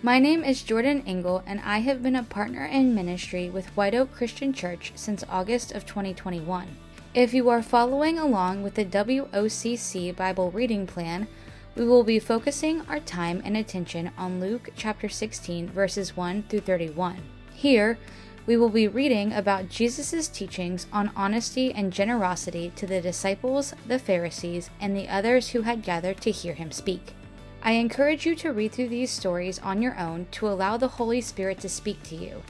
My name is Jordan Engel, and I have been a partner in ministry with White Oak Christian Church since August of 2021. If you are following along with the WOCC Bible reading plan, we will be focusing our time and attention on Luke chapter 16, verses 1 through 31. Here, we will be reading about Jesus' teachings on honesty and generosity to the disciples, the Pharisees, and the others who had gathered to hear him speak. I encourage you to read through these stories on your own to allow the Holy Spirit to speak to you.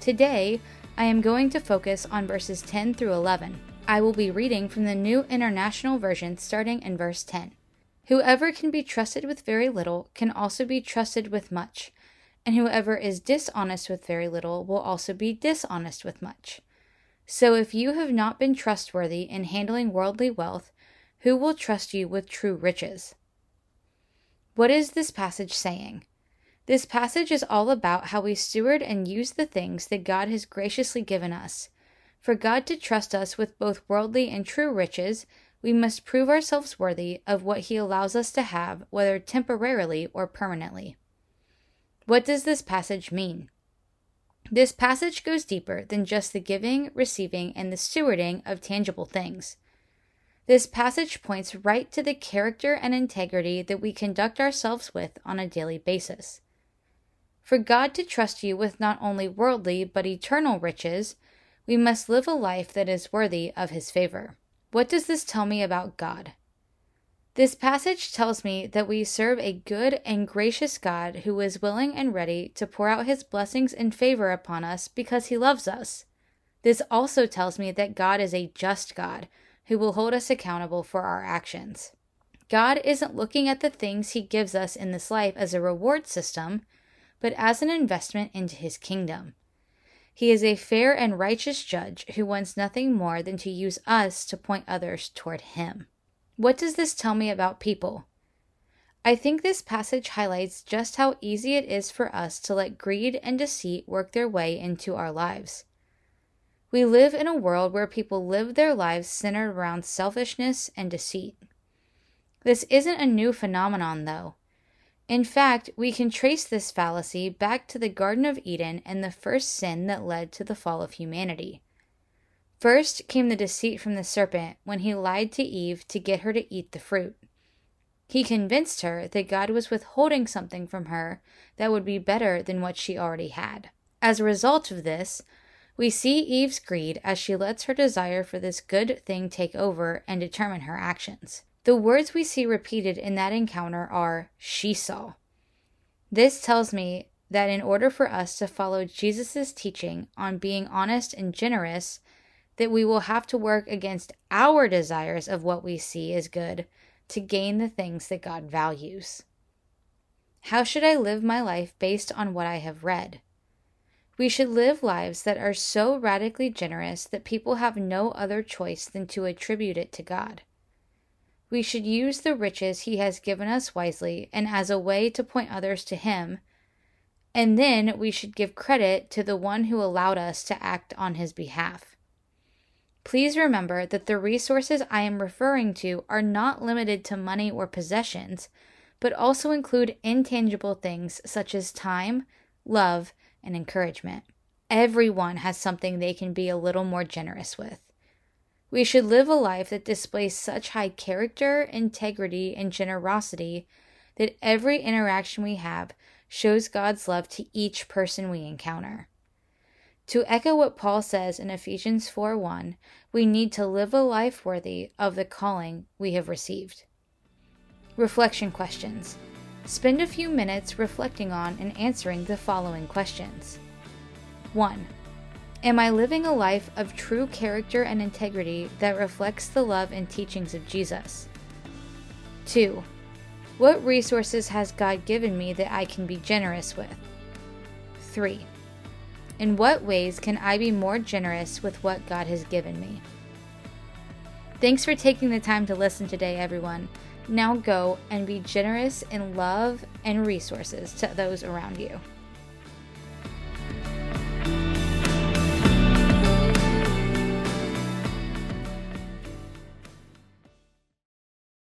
Today, I am going to focus on verses 10 through 11. I will be reading from the New International Version starting in verse 10. Whoever can be trusted with very little can also be trusted with much and whoever is dishonest with very little will also be dishonest with much. So if you have not been trustworthy in handling worldly wealth, who will trust you with true riches? What is this passage saying? This passage is all about how we steward and use the things that God has graciously given us. For God to trust us with both worldly and true riches, we must prove ourselves worthy of what He allows us to have, whether temporarily or permanently. What does this passage mean? This passage goes deeper than just the giving, receiving, and the stewarding of tangible things. This passage points right to the character and integrity that we conduct ourselves with on a daily basis. For God to trust you with not only worldly but eternal riches, we must live a life that is worthy of His favor. What does this tell me about God? This passage tells me that we serve a good and gracious God who is willing and ready to pour out his blessings and favor upon us because he loves us. This also tells me that God is a just God who will hold us accountable for our actions. God isn't looking at the things he gives us in this life as a reward system, but as an investment into his kingdom. He is a fair and righteous judge who wants nothing more than to use us to point others toward him. What does this tell me about people? I think this passage highlights just how easy it is for us to let greed and deceit work their way into our lives. We live in a world where people live their lives centered around selfishness and deceit. This isn't a new phenomenon, though. In fact, we can trace this fallacy back to the Garden of Eden and the first sin that led to the fall of humanity. First came the deceit from the serpent when he lied to Eve to get her to eat the fruit. He convinced her that God was withholding something from her that would be better than what she already had. As a result of this, we see Eve's greed as she lets her desire for this good thing take over and determine her actions. The words we see repeated in that encounter are, she saw. This tells me that in order for us to follow Jesus' teaching on being honest and generous, that we will have to work against our desires of what we see as good to gain the things that God values. How should I live my life based on what I have read? We should live lives that are so radically generous that people have no other choice than to attribute it to God. We should use the riches He has given us wisely and as a way to point others to Him. And then we should give credit to the one who allowed us to act on His behalf. Please remember that the resources I am referring to are not limited to money or possessions, but also include intangible things such as time, love, and encouragement. Everyone has something they can be a little more generous with. We should live a life that displays such high character, integrity, and generosity that every interaction we have shows God's love to each person we encounter. To echo what Paul says in Ephesians 4 1, we need to live a life worthy of the calling we have received. Reflection questions. Spend a few minutes reflecting on and answering the following questions 1. Am I living a life of true character and integrity that reflects the love and teachings of Jesus? 2. What resources has God given me that I can be generous with? 3. In what ways can I be more generous with what God has given me? Thanks for taking the time to listen today, everyone. Now go and be generous in love and resources to those around you.